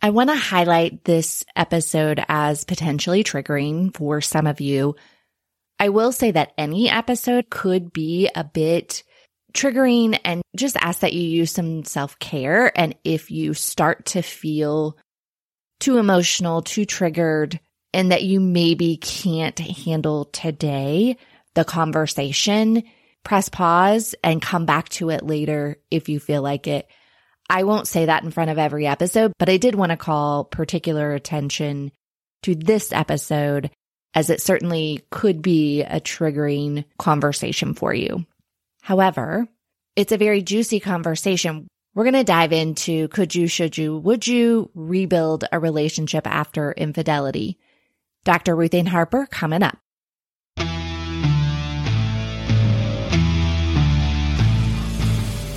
I want to highlight this episode as potentially triggering for some of you. I will say that any episode could be a bit triggering and just ask that you use some self care. And if you start to feel too emotional, too triggered, and that you maybe can't handle today, the conversation, press pause and come back to it later if you feel like it. I won't say that in front of every episode, but I did want to call particular attention to this episode as it certainly could be a triggering conversation for you. However, it's a very juicy conversation. We're going to dive into could you, should you, would you rebuild a relationship after infidelity? Dr. Ruth Harpur coming up.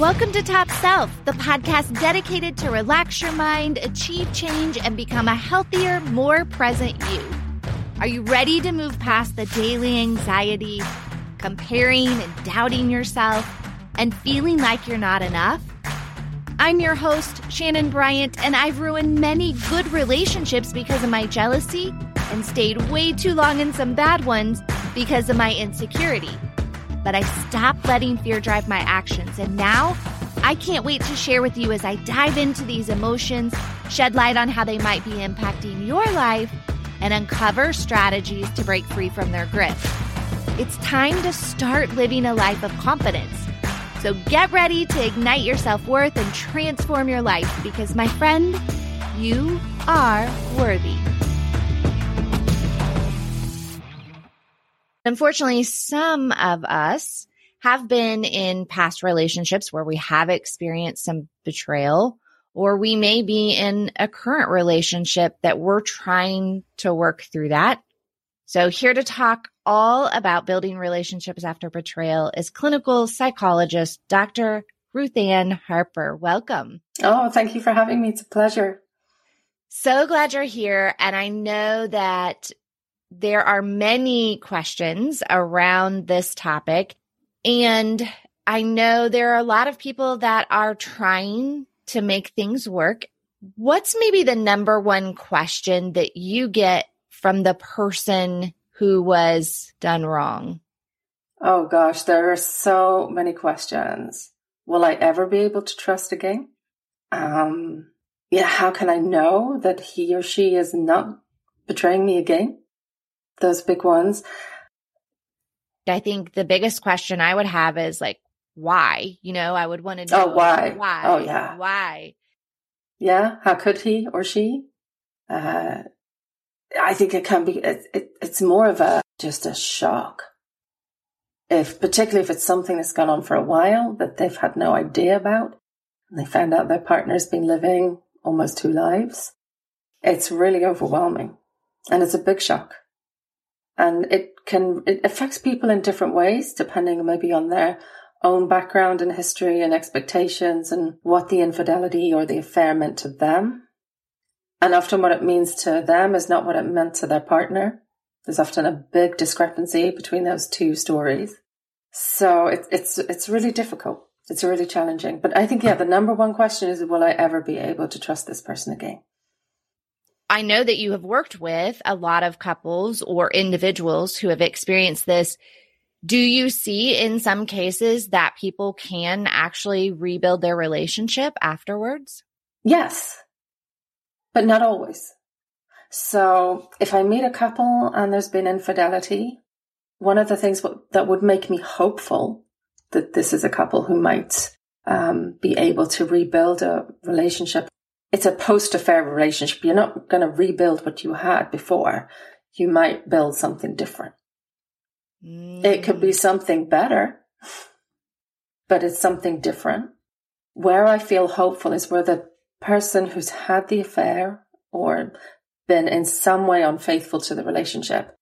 Welcome to Top Self, the podcast dedicated to relax your mind, achieve change, and become a healthier, more present you. Are you ready to move past the daily anxiety, comparing and doubting yourself, and feeling like you're not enough? I'm your host, Shanenn Bryant, and I've ruined many good relationships because of my jealousy and stayed way too long in some bad ones because of my insecurity. But I stopped letting fear drive my actions, and now I can't wait to share with you as I dive into these emotions, shed light on how they might be impacting your life, and uncover strategies to break free from their grip. It's time to start living a life of confidence. So get ready to ignite your self worth and transform your life because, my friend, you are worthy. Unfortunately, some of us have been in past relationships where we have experienced some betrayal, or we may be in a current relationship that we're trying to work through that. So here to talk all about building relationships after betrayal is clinical psychologist Dr. Ruth Ann Harpur. Welcome. Oh, thank you for having me. It's a pleasure. So glad you're here. And I know that there are many questions around this topic. And I know there are a lot of people that are trying to make things work. What's maybe the number one question that you get from the person who was done wrong? Oh gosh, there are so many questions. Will I ever be able to trust again? Um, yeah, how can I know that he or she is not betraying me again? Those big ones. I think the biggest question I would have is like, why? You know, I would want to know. Oh, why? Why? Oh, yeah. Why? Yeah. How could he or she? Uh, I think it can be, it, it, it's more of a, just a shock. If, particularly if it's something that's gone on for a while that they've had no idea about and they found out their partner's been living almost two lives, it's really overwhelming and it's a big shock and it can it affects people in different ways depending maybe on their own background and history and expectations and what the infidelity or the affair meant to them. And often what it means to them is not what it meant to their partner. There's often a big discrepancy between those two stories. So it, it's it's really difficult. It's really challenging. But i think yeah the number one question is will i ever be able to trust this person again I know that you have worked with a lot of couples or individuals who have experienced this. Do you see in some cases that people can actually rebuild their relationship afterwards? Yes, but not always. So if I meet a couple and there's been infidelity, one of the things that would make me hopeful that this is a couple who might um, be able to rebuild a relationship it's a post affair relationship. You're not going to rebuild what you had before. You might build something different. Mm. It could be mm. something better, but it's something different. Where I feel hopeful is where the person who's had the affair or been in some way unfaithful to the relationship,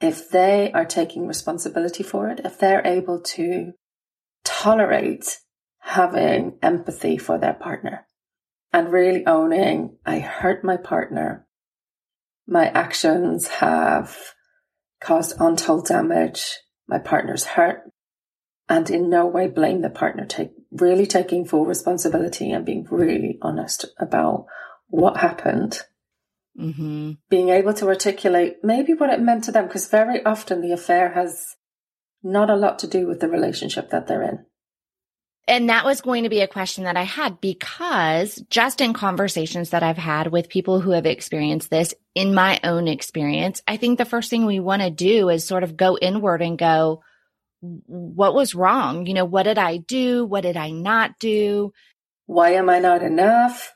if they are taking responsibility for it, if they're able to tolerate having empathy for their partner, and really owning I hurt my partner. My actions have caused untold damage. My partner's hurt and in no way blame the partner. Take really taking full responsibility and being really honest about what happened, mm-hmm. being able to articulate maybe what it meant to them, because very often the affair has not a lot to do with the relationship that they're in. And that was going to be a question that I had because just in conversations that I've had with people who have experienced this in my own experience, I think the first thing we want to do is sort of go inward and go, what was wrong? You know, what did I do? What did I not do? Why am I not enough?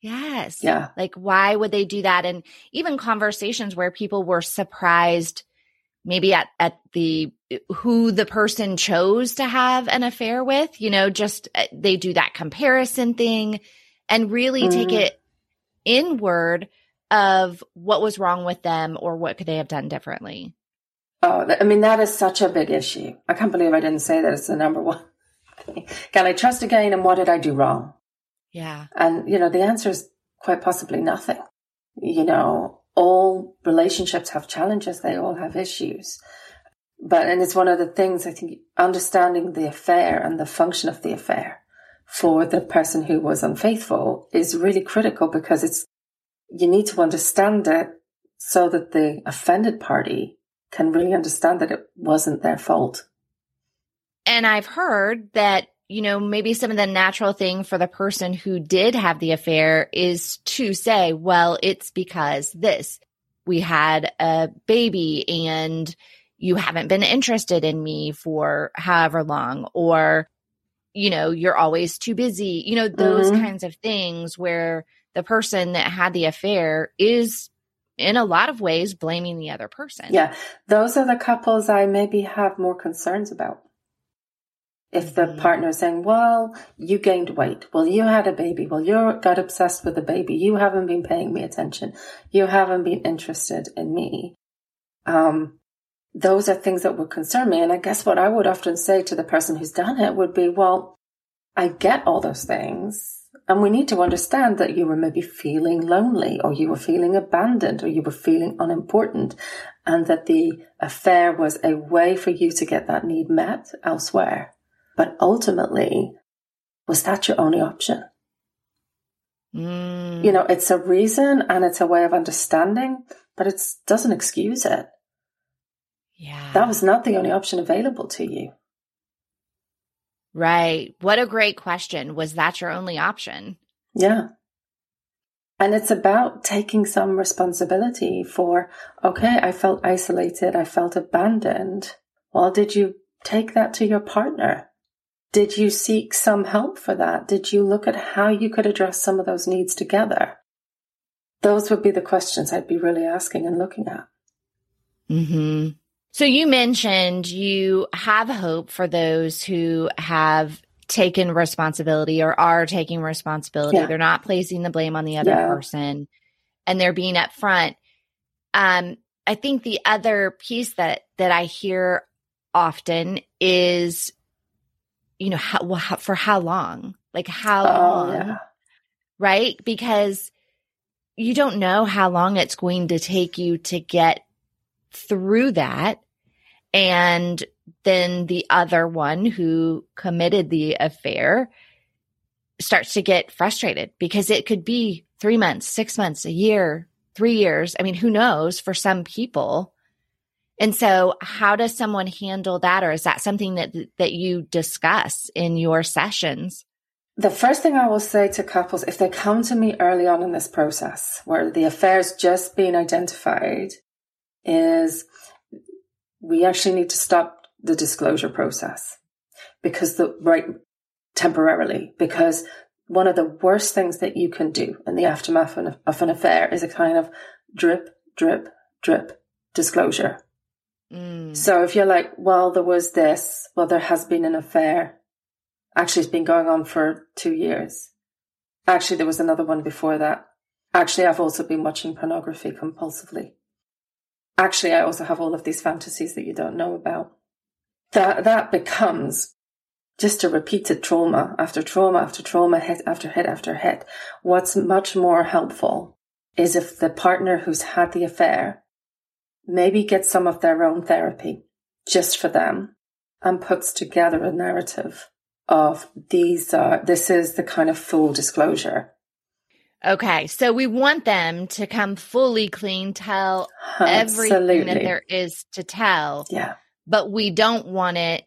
Yes. Yeah. Like, why would they do that? And even conversations where people were surprised maybe at, at the who the person chose to have an affair with, you know, just uh, they do that comparison thing and really mm-hmm. take it inward of what was wrong with them or what could they have done differently. Oh, I mean, that is such a big issue. I can't believe I didn't say that it's the number one. Can I trust again? And what did I do wrong? Yeah. And, you know, the answer is quite possibly nothing. You know, all relationships have challenges, they all have issues. But, and it's one of the things I think understanding the affair and the function of the affair for the person who was unfaithful is really critical because it's, you need to understand it so that the offended party can really understand that it wasn't their fault. And I've heard that you know, maybe some of the natural thing for the person who did have the affair is to say, well, it's because this. We had a baby and you haven't been interested in me for however long, or, you know, you're always too busy. You know, those mm-hmm. kinds of things where the person that had the affair is in a lot of ways blaming the other person. Yeah. Those are the couples I maybe have more concerns about. If the mm-hmm. partner is saying, well, you gained weight. Well, you had a baby. Well, you got obsessed with the baby. You haven't been paying me attention. You haven't been interested in me. Um, those are things that would concern me. And I guess what I would often say to the person who's done it would be, well, I get all those things. And we need to understand that you were maybe feeling lonely or you were feeling abandoned or you were feeling unimportant and that the affair was a way for you to get that need met elsewhere. But ultimately, was that your only option? Mm. You know, it's a reason and it's a way of understanding, but it doesn't excuse it. Yeah. That was not the only option available to you. Right. What a great question. Was that your only option? Yeah. And it's about taking some responsibility for, okay, I felt isolated. I felt abandoned. Well, did you take that to your partner? Did you seek some help for that? Did you look at how you could address some of those needs together? Those would be the questions I'd be really asking and looking at. Hmm. So you mentioned you have hope for those who have taken responsibility or are taking responsibility. Yeah. They're not placing the blame on the other yeah. person, and they're being upfront. Um, I think the other piece that that I hear often is you know, how, well, how, for how long? Like how oh, long? Yeah. Right? Because you don't know how long it's going to take you to get through that. And then the other one who committed the affair starts to get frustrated because it could be three months, six months, a year, three years. I mean, who knows for some people. And so how does someone handle that? Or is that something that, that you discuss in your sessions? The first thing I will say to couples, if they come to me early on in this process where the affair affair's just being identified, is we actually need to stop the disclosure process because the right temporarily, because one of the worst things that you can do in the aftermath of an affair is a kind of drip, drip, drip disclosure. Mm. So if you're like, well, there was this, well, there has been an affair. Actually, it's been going on for two years. Actually, there was another one before that. Actually, I've also been watching pornography compulsively. Actually, I also have all of these fantasies that you don't know about. That, that becomes just a repeated trauma after trauma after trauma, hit after hit after hit. What's much more helpful is if the partner who's had the affair maybe gets some of their own therapy just for them and puts together a narrative of these are, this is the kind of full disclosure. Okay. So we want them to come fully clean, tell Absolutely. everything that there is to tell, Yeah. but we don't want it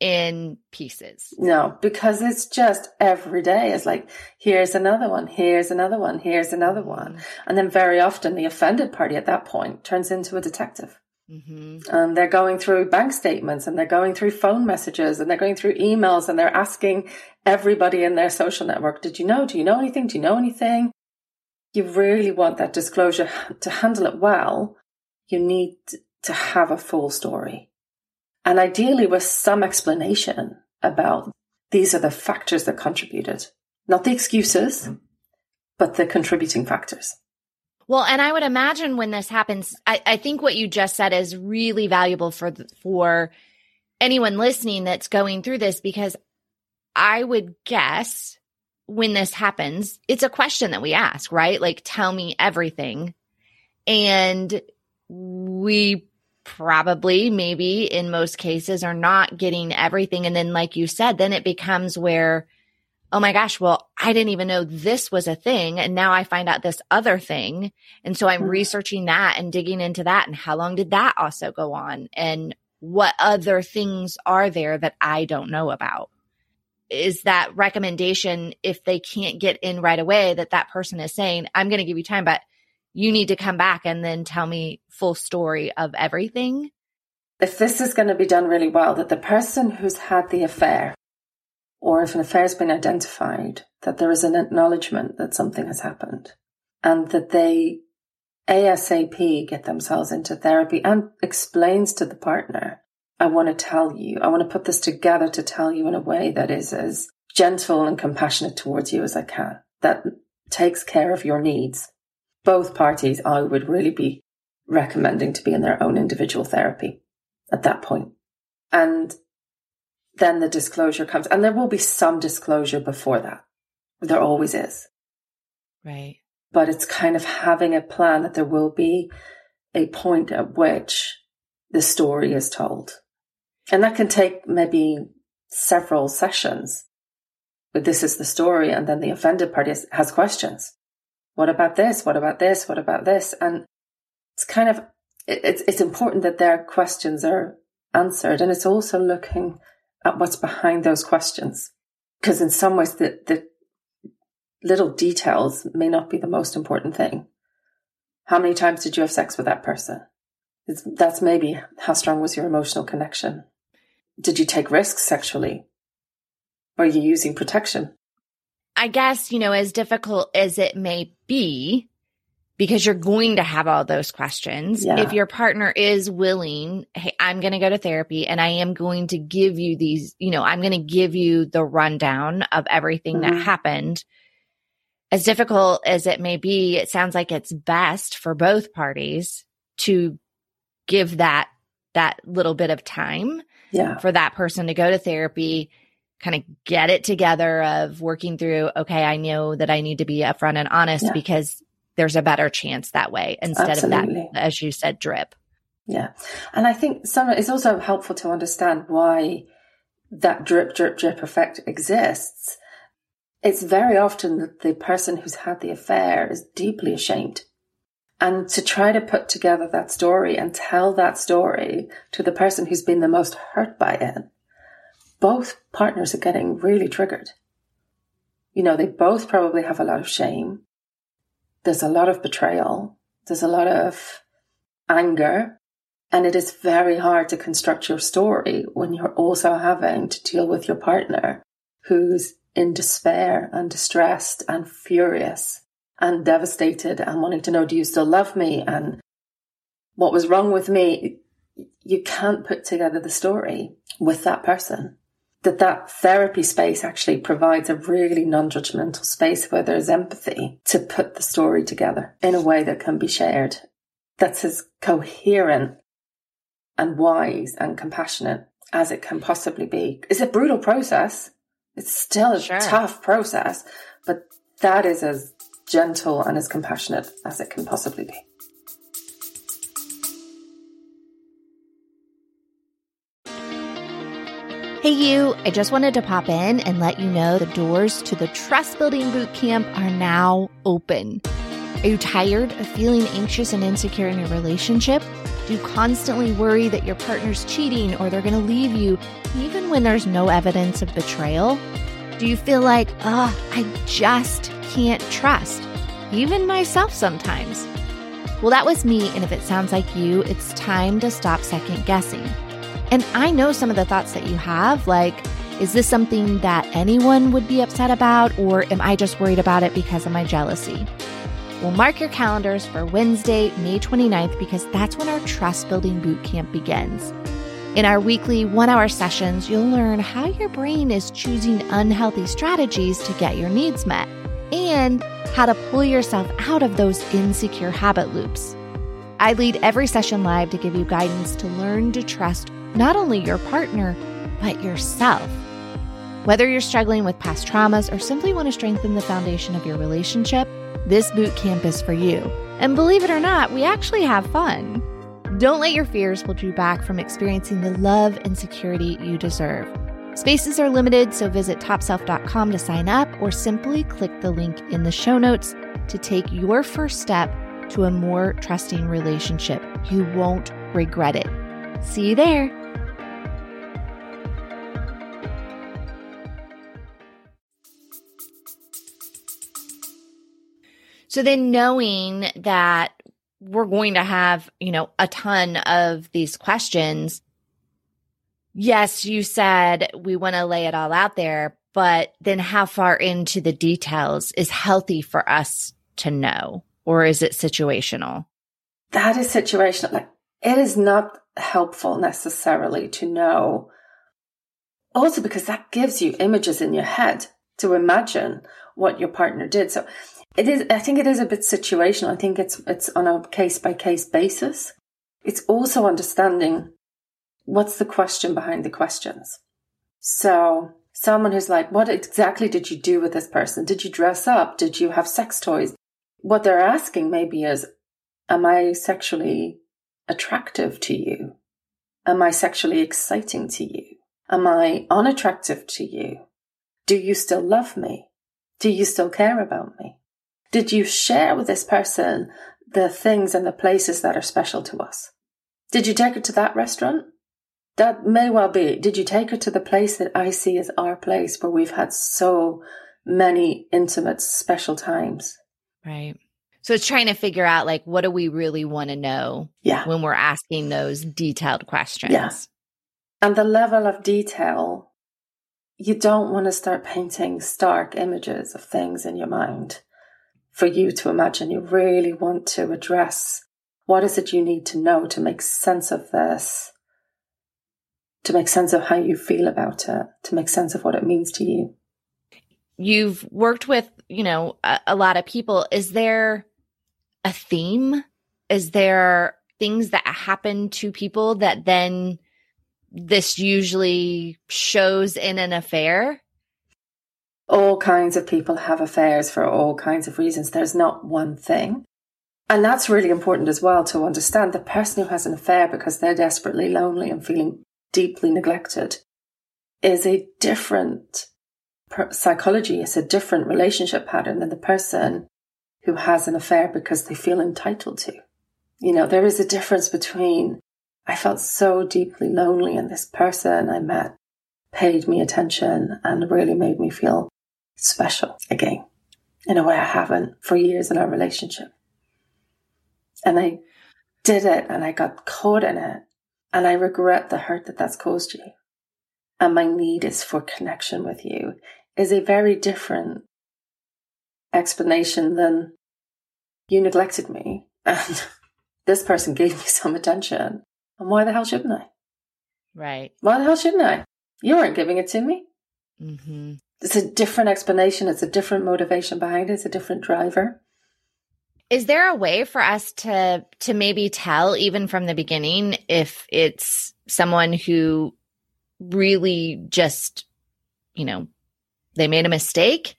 in pieces. No, because it's just every day. It's like, here's another one, here's another one, here's another one. Mm-hmm. And then very often the offended party at that point turns into a detective. Hmm And they're going through bank statements and they're going through phone messages and they're going through emails and they're asking everybody in their social network, did you know? Do you know anything? Do you know anything? You really want that disclosure to handle it well. You need to have a full story. And ideally with some explanation about these are the factors that contributed, not the excuses, but the contributing factors. Well, and I would imagine when this happens, I, I think what you just said is really valuable for the, for anyone listening that's going through this because I would guess when this happens, it's a question that we ask, right? Like, tell me everything. And we probably, maybe in most cases, are not getting everything. And then, like you said, then it becomes where, oh my gosh, well, I didn't even know this was a thing. And now I find out this other thing. And so I'm Mhm. researching that and digging into that. And how long did that also go on? And what other things are there that I don't know about? Is that recommendation, if they can't get in right away, that that person is saying, I'm going to give you time, but you need to come back and then tell me full story of everything? if this is going to be done really well, that the person who's had the affair, or if an affair has been identified, that there is an acknowledgement that something has happened and that they ASAP get themselves into therapy and explains to the partner, I want to tell you, I want to put this together to tell you in a way that is as gentle and compassionate towards you as I can, that takes care of your needs. Both parties, I would really be recommending to be in their own individual therapy at that point. And then the disclosure comes, and there will be some disclosure before that. There always is. Right. But it's kind of having a plan that there will be a point at which the story is told. And that can take maybe several sessions. But this is the story. And then the offended party has, has questions. What about this? What about this? What about this? And it's kind of, it- it's, it's important that their questions are answered. And it's also looking at what's behind those questions. Because in some ways, the, the little details may not be the most important thing. How many times did you have sex with that person? It's, that's maybe how strong was your emotional connection. Did you take risks sexually? Are you using protection? I guess, you know, as difficult as it may be, because you're going to have all those questions. Yeah. If your partner is willing, hey, I'm going to go to therapy and I am going to give you these, you know, I'm going to give you the rundown of everything that Mhm. happened. As difficult as it may be, it sounds like it's best for both parties to give that that little bit of time Yeah. for that person to go to therapy, kind of get it together of working through, okay, I know that I need to be upfront and honest Yeah. because there's a better chance that way instead Absolutely. of that, as you said, drip. Yeah. And I think some, it's also helpful to understand why that drip, drip, drip effect exists. It's very often that the person who's had the affair is deeply ashamed. And to try to put together that story and tell that story to the person who's been the most hurt by it, both partners are getting really triggered. You know, they both probably have a lot of shame. There's a lot of betrayal. There's a lot of anger. And it is very hard to construct your story when you're also having to deal with your partner who's in despair and distressed and furious and devastated and wanting to know, do you still love me? And what was wrong with me? You can't put together the story with that person. That that therapy space actually provides a really non-judgmental space where there's empathy to put the story together in a way that can be shared. That's as coherent and wise and compassionate as it can possibly be. It's a brutal process. It's still a Sure. tough process, but that is as gentle and as compassionate as it can possibly be. Hey, you, I just wanted to pop in and let you know the doors to the Trust Building Boot Camp are now open. Are you tired of feeling anxious and insecure in your relationship? Do you constantly worry that your partner's cheating or they're going to leave you, even when there's no evidence of betrayal? Do you feel like, oh, I just can't trust, even myself sometimes? Well, that was me, and if it sounds like you, it's time to stop second guessing. And I know some of the thoughts that you have, like, is this something that anyone would be upset about, or am I just worried about it because of my jealousy? Well, mark your calendars for Wednesday, May 29th, because that's when our trust building boot camp begins. In our weekly one hour sessions, you'll learn how your brain is choosing unhealthy strategies to get your needs met and how to pull yourself out of those insecure habit loops. I lead every session live to give you guidance to learn to trust not only your partner, but yourself. Whether you're struggling with past traumas or simply want to strengthen the foundation of your relationship, this boot camp is for you. And believe it or not, we actually have fun. Don't let your fears hold you back from experiencing the love and security you deserve. Spaces are limited, so visit topself.com to sign up or simply click the link in the show notes to take your first step to a more trusting relationship. You won't regret it. See you there. So then knowing that we're going to have, you know, a ton of these questions. Yes, you said we want to lay it all out there, but then how far into the details is healthy for us to know? Or is it situational? That is situational. Like it is not helpful necessarily to know. Also because that gives you images in your head to imagine what your partner did. So it is, I think it is a bit situational. I think it's, it's on a case by case basis. It's also understanding what's the question behind the questions. So someone who's like, what exactly did you do with this person? Did you dress up? Did you have sex toys? What they're asking maybe is, am I sexually attractive to you? Am I sexually exciting to you? Am I unattractive to you? Do you still love me? Do you still care about me? Did you share with this person the things and the places that are special to us? Did you take her to that restaurant? That may well be. Did you take her to the place that I see as our place where we've had so many intimate, special times? Right. So it's trying to figure out like what do we really want to know yeah. when we're asking those detailed questions. Yes. Yeah. And the level of detail, you don't want to start painting stark images of things in your mind for you to imagine. You really want to address what is it you need to know to make sense of this, to make sense of how you feel about it, to make sense of what it means to you. You've worked with, you know, a, a lot of people. Is there a theme? Is there things that happen to people that then this usually shows in an affair? All kinds of people have affairs for all kinds of reasons. There's not one thing. And that's really important as well to understand. The person who has an affair because they're desperately lonely and feeling deeply neglected is a different psychology. It's a different relationship pattern than the person who has an affair because they feel entitled to. You know, there is a difference between I felt so deeply lonely and this person I met paid me attention and really made me feel special again in a way I haven't for years in our relationship. And I did it and I got caught in it and I regret the hurt that that's caused you. And my need is for connection with you is a very different explanation than you neglected me and this person gave me some attention. And why the hell shouldn't I? Right. Why the hell shouldn't I? You weren't giving it to me. Mm-hmm it's a different explanation. It's a different motivation behind it. It's a different driver. Is there a way for us to to maybe tell even from the beginning if it's someone who really just, you know, they made a mistake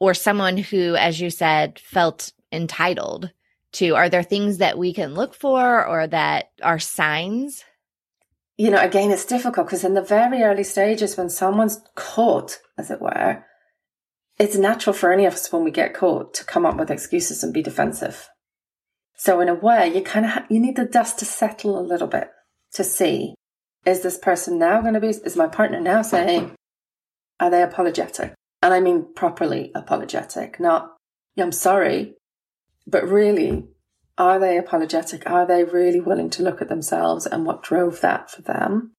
or someone who as you said felt entitled to are there things that we can look for or that are signs? You know, again, it's difficult because in the very early stages, when someone's caught, as it were, it's natural for any of us when we get caught to come up with excuses and be defensive. So in a way, you kind of ha- you need the dust to settle a little bit to see is this person now going to be is my partner now saying are they apologetic? And I mean properly apologetic, not I'm sorry, but really are they apologetic? Are they really willing to look at themselves and what drove that for them?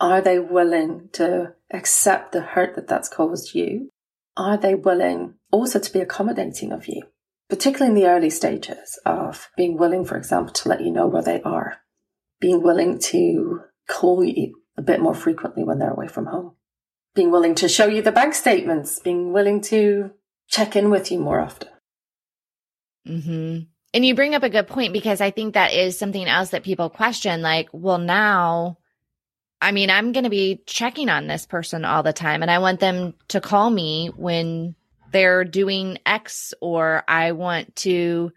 Are they willing to accept the hurt that that's caused you? Are they willing also to be accommodating of you, particularly in the early stages of being willing, for example, to let you know where they are, being willing to call you a bit more frequently when they're away from home, being willing to show you the bank statements, being willing to check in with you more often. Mm-hmm. And you bring up a good point because I think that is something else that people question. Like, well, now, I mean, I'm going to be checking on this person all the time and I want them to call me when they're doing X or I want to,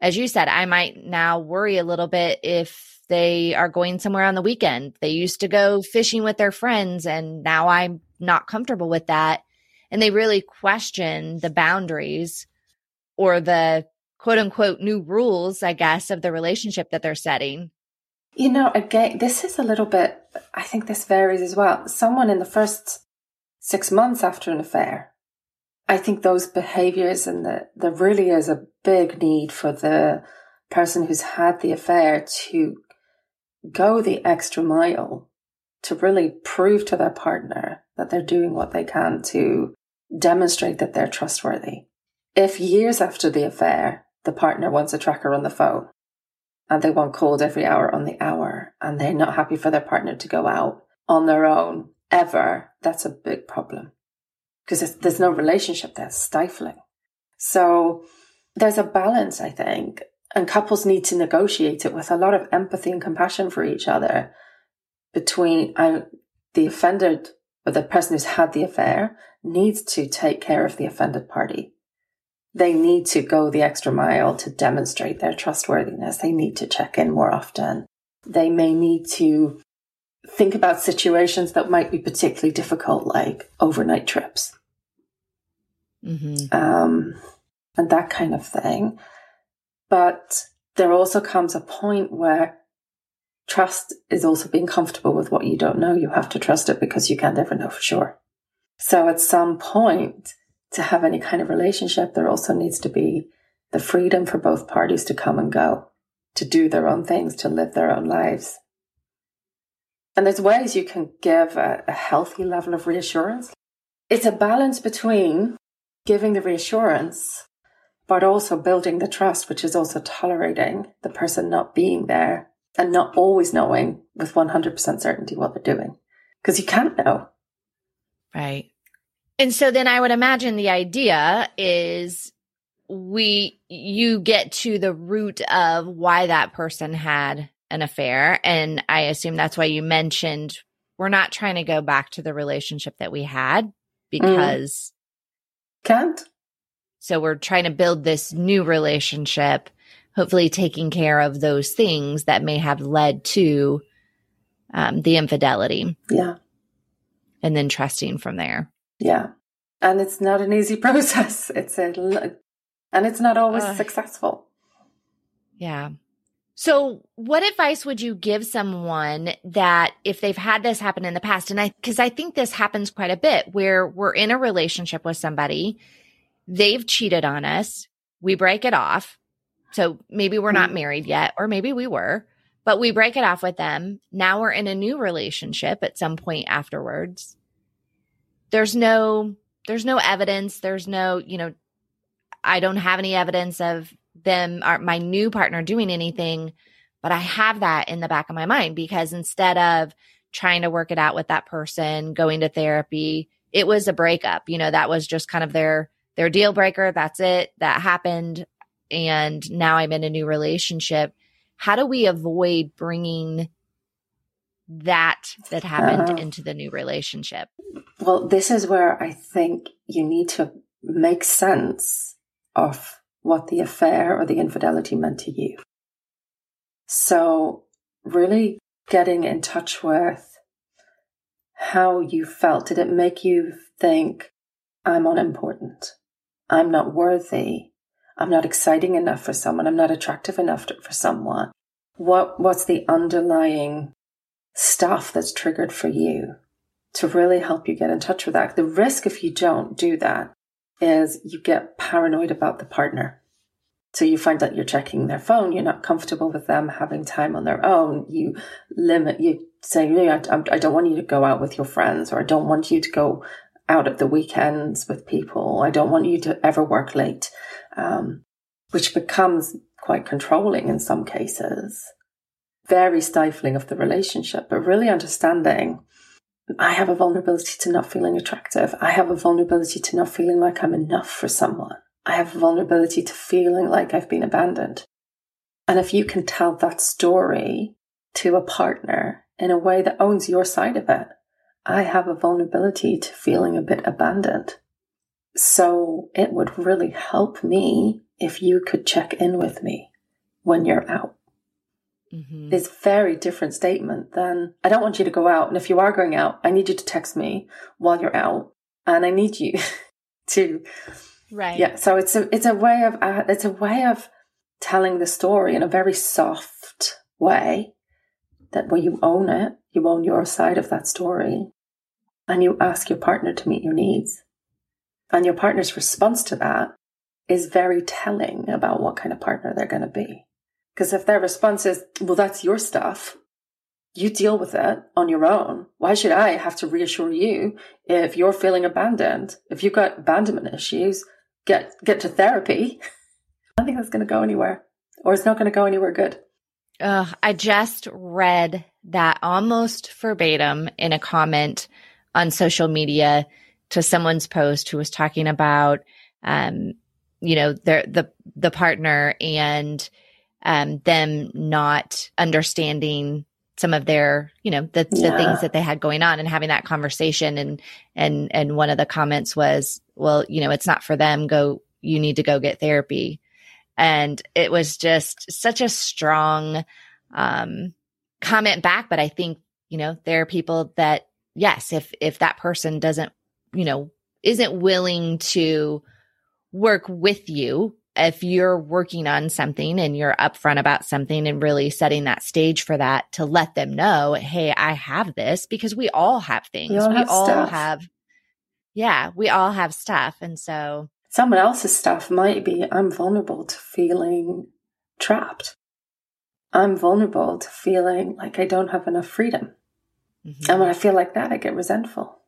as you said, I might now worry a little bit if they are going somewhere on the weekend. They used to go fishing with their friends and now I'm not comfortable with that. And they really question the boundaries or the quote unquote new rules, I guess, of the relationship that they're setting. You know, again, this is a little bit, I think this varies as well. Someone in the first six months after an affair, I think those behaviors and the, there really is a big need for the person who's had the affair to go the extra mile to really prove to their partner that they're doing what they can to demonstrate that they're trustworthy. If years after the affair, the partner wants a tracker on the phone and they want called every hour on the hour and they're not happy for their partner to go out on their own ever, that's a big problem because there's no relationship there, stifling. So there's a balance, I think, and couples need to negotiate it with a lot of empathy and compassion for each other between the offended or the person who's had the affair needs to take care of the offended party they need to go the extra mile to demonstrate their trustworthiness. They need to check in more often. They may need to think about situations that might be particularly difficult, like overnight trips. Mm-hmm. Um, and that kind of thing. But there also comes a point where trust is also being comfortable with what you don't know. You have to trust it because you can't ever know for sure. So at some point, to have any kind of relationship, there also needs to be the freedom for both parties to come and go, to do their own things, to live their own lives. And there's ways you can give a, a healthy level of reassurance. It's a balance between giving the reassurance, but also building the trust, which is also tolerating the person not being there and not always knowing with 100% certainty what they're doing. Because you can't know. Right. And so then I would imagine the idea is we, you get to the root of why that person had an affair. And I assume that's why you mentioned we're not trying to go back to the relationship that we had because mm. can't. So we're trying to build this new relationship, hopefully taking care of those things that may have led to um, the infidelity. Yeah. And then trusting from there. Yeah. And it's not an easy process. It's a, and it's not always uh, successful. Yeah. So, what advice would you give someone that if they've had this happen in the past? And I, cause I think this happens quite a bit where we're in a relationship with somebody, they've cheated on us, we break it off. So maybe we're not mm-hmm. married yet, or maybe we were, but we break it off with them. Now we're in a new relationship at some point afterwards there's no there's no evidence. There's no you know i don't have any evidence of them or my new partner doing anything but i have that in the back of my mind because instead of trying to work it out with that person going to therapy it was a breakup. You know that was just kind of their their deal breaker. That's it. That happened. And now i'm in a new relationship. How do we avoid bringing that that happened uh, into the new relationship? Well, this is where I think you need to make sense of what the affair or the infidelity meant to you. So, really getting in touch with how you felt. Did it make you think, I'm unimportant? I'm not worthy. I'm not exciting enough for someone. I'm not attractive enough to, for someone. What, what's the underlying stuff that's triggered for you to really help you get in touch with that? The risk if you don't do that is you get paranoid about the partner. So you find that you're checking their phone. You're not comfortable with them having time on their own. You limit, you say, I don't want you to go out with your friends or I don't want you to go out at the weekends with people. I don't want you to ever work late, um, which becomes quite controlling in some cases, very stifling of the relationship, but really understanding I have a vulnerability to not feeling attractive. I have a vulnerability to not feeling like I'm enough for someone. I have a vulnerability to feeling like I've been abandoned. And if you can tell that story to a partner in a way that owns your side of it, I have a vulnerability to feeling a bit abandoned. So it would really help me if you could check in with me when you're out. Mm-hmm. It's a very different statement than I don't want you to go out. And if you are going out, I need you to text me while you're out and I need you to. Right. Yeah. So it's a, it's a way of, uh, it's a way of telling the story in a very soft way that where you own it, you own your side of that story and you ask your partner to meet your needs. And your partner's response to that is very telling about what kind of partner they're going to be. Because if their response is, well, that's your stuff, you deal with it on your own. Why should I have to reassure you if you're feeling abandoned? If you've got abandonment issues, get, get to therapy. I don't think that's going to go anywhere or it's not going to go anywhere good. Uh, I just read that almost verbatim in a comment on social media to someone's post who was talking about, um, you know, their, the, the partner and, um, them not understanding some of their, you know, the, yeah. the things that they had going on and having that conversation. And, and, and one of the comments was, well, you know, it's not for them. Go, you need to go get therapy. And it was just such a strong, um, comment back. But I think, you know, there are people that yes, if if that person doesn't, you know, isn't willing to work with you, if you're working on something and you're upfront about something and really setting that stage for that to let them know, hey, I have this because we all have things. We all, we have, all have, yeah, we all have stuff. And so someone else's stuff might be I'm vulnerable to feeling trapped. I'm vulnerable to feeling like I don't have enough freedom. Mm-hmm. And when I feel like that, I get resentful.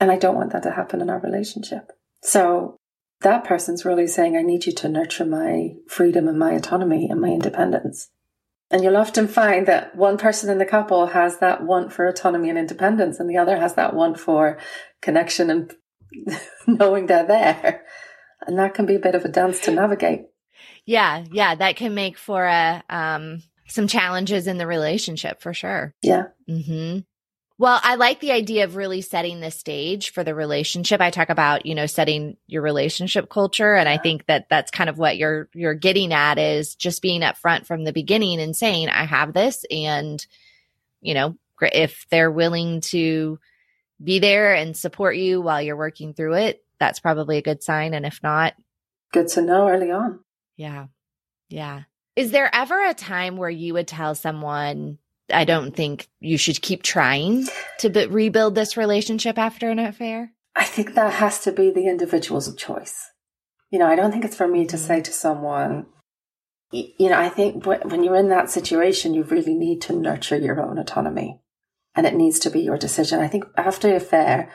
And I don't want that to happen in our relationship. So that person's really saying, I need you to nurture my freedom and my autonomy and my independence. And you'll often find that one person in the couple has that want for autonomy and independence, and the other has that want for connection and knowing they're there. And that can be a bit of a dance to navigate. Yeah, yeah, that can make for a um, some challenges in the relationship for sure. Yeah. Mm-hmm. Well, I like the idea of really setting the stage for the relationship. I talk about, you know, setting your relationship culture. And I think that that's kind of what you're, you're getting at is just being upfront from the beginning and saying, I have this. And, you know, if they're willing to be there and support you while you're working through it, that's probably a good sign. And if not, good to know early on. Yeah. Yeah. Is there ever a time where you would tell someone, I don't think you should keep trying to b- rebuild this relationship after an affair? I think that has to be the individual's choice. You know, I don't think it's for me to say to someone, you know, I think when you're in that situation, you really need to nurture your own autonomy and it needs to be your decision. I think after an affair,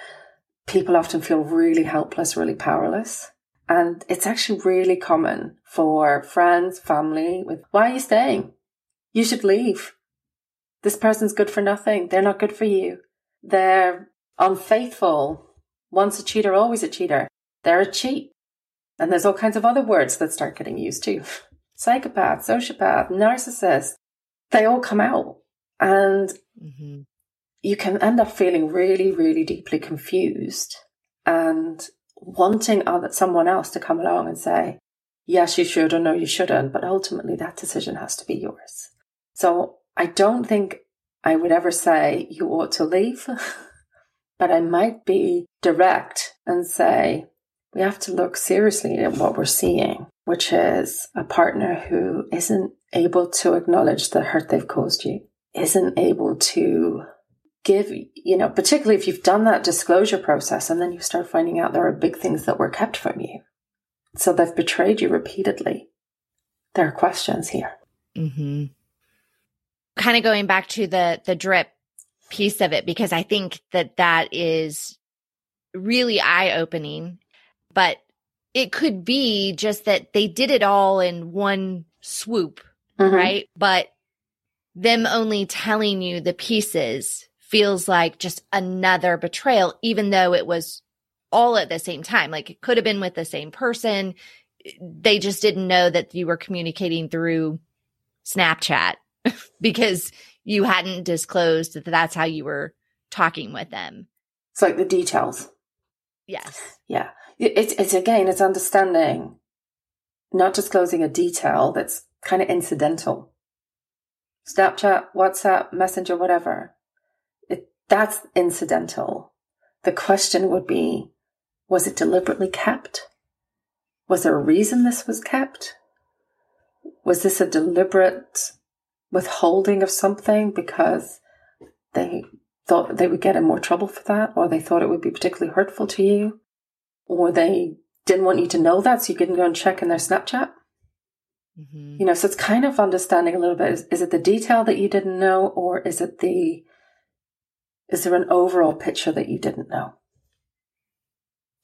people often feel really helpless, really powerless. And it's actually really common for friends, family with, why are you staying? You should leave this person's good for nothing. They're not good for you. They're unfaithful. Once a cheater, always a cheater. They're a cheat. And there's all kinds of other words that start getting used too. Psychopath, sociopath, narcissist. They all come out. And mm-hmm. you can end up feeling really, really deeply confused and wanting other, someone else to come along and say, yes, you should or no, you shouldn't. But ultimately that decision has to be yours. So I don't think I would ever say you ought to leave, but I might be direct and say we have to look seriously at what we're seeing, which is a partner who isn't able to acknowledge the hurt they've caused you, isn't able to give, you know, particularly if you've done that disclosure process and then you start finding out there are big things that were kept from you. So they've betrayed you repeatedly. There are questions here. Mm-hmm. Kind of going back to the the drip piece of it because I think that that is really eye opening, but it could be just that they did it all in one swoop, mm-hmm. right? But them only telling you the pieces feels like just another betrayal, even though it was all at the same time. Like it could have been with the same person. They just didn't know that you were communicating through Snapchat because you hadn't disclosed that that's how you were talking with them. It's like the details. Yes. Yeah. It's, it's again, it's understanding, not disclosing a detail that's kind of incidental. Snapchat, WhatsApp, Messenger, whatever It, that's incidental. The question would be was it deliberately kept? Was there a reason this was kept? Was this a deliberate withholding of something because they thought they would get in more trouble for that, or they thought it would be particularly hurtful to you, or they didn't want you to know that, so you couldn't go and check in their Snapchat? Mm-hmm. You know, so it's kind of understanding a little bit is, is it the detail that you didn't know, or is it the is there an overall picture that you didn't know?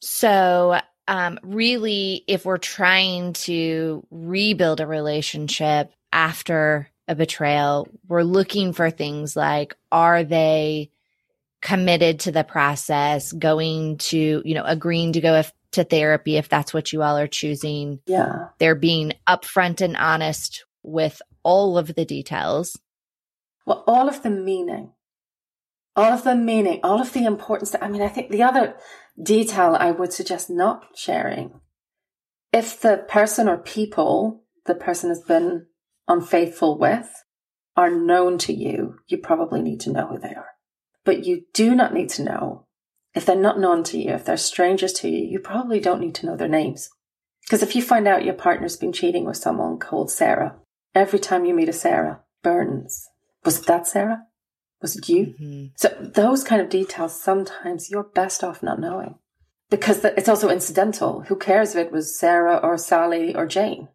So, um, really, if we're trying to rebuild a relationship after a betrayal, we're looking for things like are they committed to the process, going to, you know, agreeing to go if, to therapy if that's what you all are choosing. Yeah. They're being upfront and honest with all of the details. Well, all of the meaning all of the meaning, all of the importance. I mean, I think the other detail I would suggest not sharing. If the person or people the person has been unfaithful with are known to you, you probably need to know who they are. But you do not need to know if they're not known to you, if they're strangers to you, you probably don't need to know their names. Because if you find out your partner's been cheating with someone called Sarah, every time you meet a Sarah, Burns, was it that Sarah? Was it you? Mm-hmm. So those kind of details, sometimes you're best off not knowing because it's also incidental. Who cares if it was Sarah or Sally or Jane?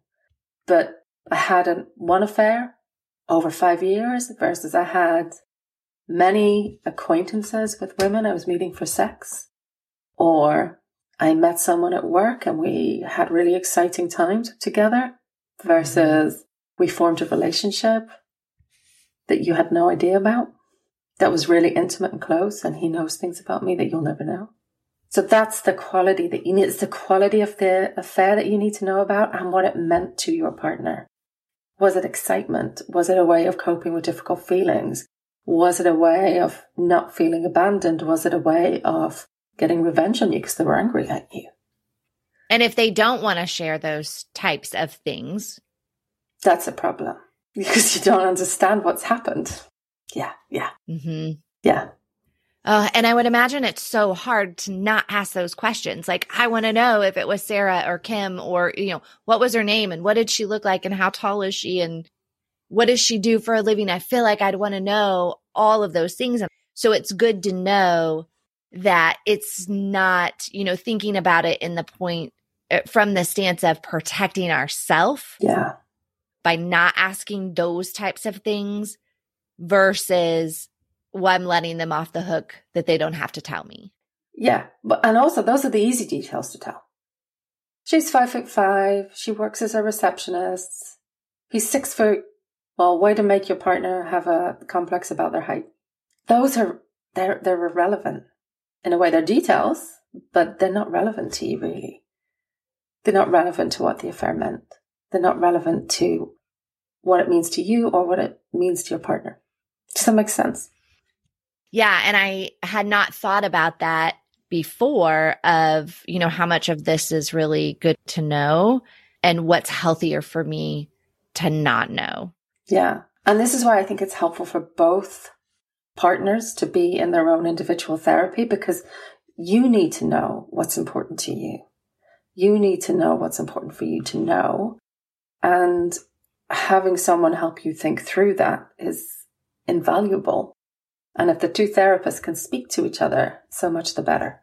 But I had a, one affair over five years versus I had many acquaintances with women I was meeting for sex or I met someone at work and we had really exciting times together versus mm-hmm. we formed a relationship that you had no idea about that was really intimate and close, and he knows things about me that you'll never know. So that's the quality that you need. It's the quality of the affair that you need to know about and what it meant to your partner. Was it excitement? Was it a way of coping with difficult feelings? Was it a way of not feeling abandoned? Was it a way of getting revenge on you because they were angry at you? And if they don't want to share those types of things, that's a problem because you don't understand what's happened. Yeah. Yeah. Mm-hmm. Yeah. Uh, and I would imagine it's so hard to not ask those questions. Like, I want to know if it was Sarah or Kim or, you know, what was her name and what did she look like and how tall is she and what does she do for a living? I feel like I'd want to know all of those things. So it's good to know that it's not, you know, thinking about it in the point uh, from the stance of protecting ourselves. Yeah. By not asking those types of things versus well, I'm letting them off the hook that they don't have to tell me. Yeah. But, and also those are the easy details to tell. She's five foot five. She works as a receptionist. He's six foot. Well, way to make your partner have a complex about their height. Those are, they're, they're irrelevant. In a way, they're details, but they're not relevant to you really. They're not relevant to what the affair meant. They're not relevant to what it means to you or what it means to your partner. Does that make sense? Yeah. And I had not thought about that before of, you know, how much of this is really good to know and what's healthier for me to not know. Yeah. And this is why I think it's helpful for both partners to be in their own individual therapy because you need to know what's important to you. You need to know what's important for you to know. And having someone help you think through that is invaluable. And if the two therapists can speak to each other, so much the better.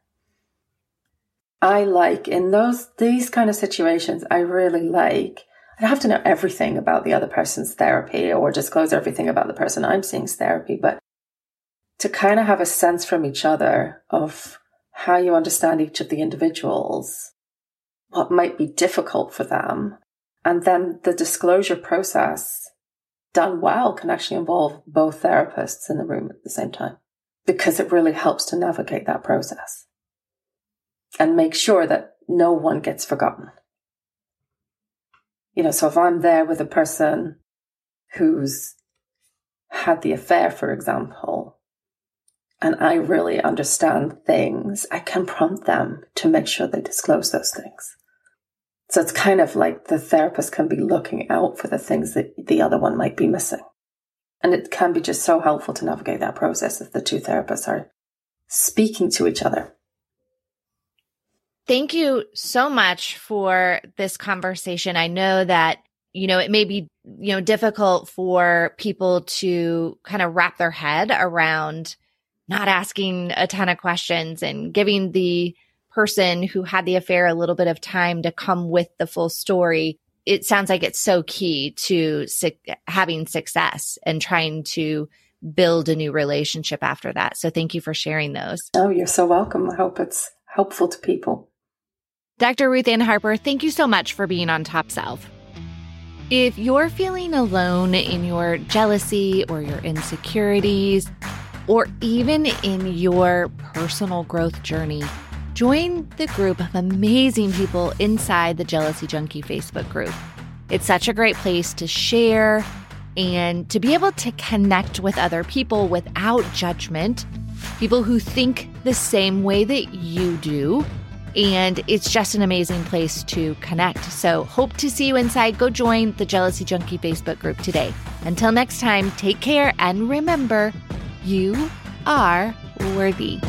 I like in those, these kind of situations, I really like, I don't have to know everything about the other person's therapy or disclose everything about the person I'm seeing's therapy, but to kind of have a sense from each other of how you understand each of the individuals, what might be difficult for them. And then the disclosure process done well can actually involve both therapists in the room at the same time because it really helps to navigate that process and make sure that no one gets forgotten. You know, so if I'm there with a person who's had the affair, for example, and I really understand things, I can prompt them to make sure they disclose those things. So it's kind of like the therapist can be looking out for the things that the other one might be missing. And it can be just so helpful to navigate that process if the two therapists are speaking to each other. Thank you so much for this conversation. I know that, you know, it may be, you know, difficult for people to kind of wrap their head around not asking a ton of questions and giving the person who had the affair a little bit of time to come with the full story, it sounds like it's so key to su- having success and trying to build a new relationship after that. So thank you for sharing those. Oh, you're so welcome. I hope it's helpful to people. Dr. Ruth Ann Harpur, thank you so much for being on Top Self. If you're feeling alone in your jealousy or your insecurities, or even in your personal growth journey, Join the group of amazing people inside the Jealousy Junkie Facebook group. It's such a great place to share and to be able to connect with other people without judgment, people who think the same way that you do. And it's just an amazing place to connect. So, hope to see you inside. Go join the Jealousy Junkie Facebook group today. Until next time, take care and remember, you are worthy.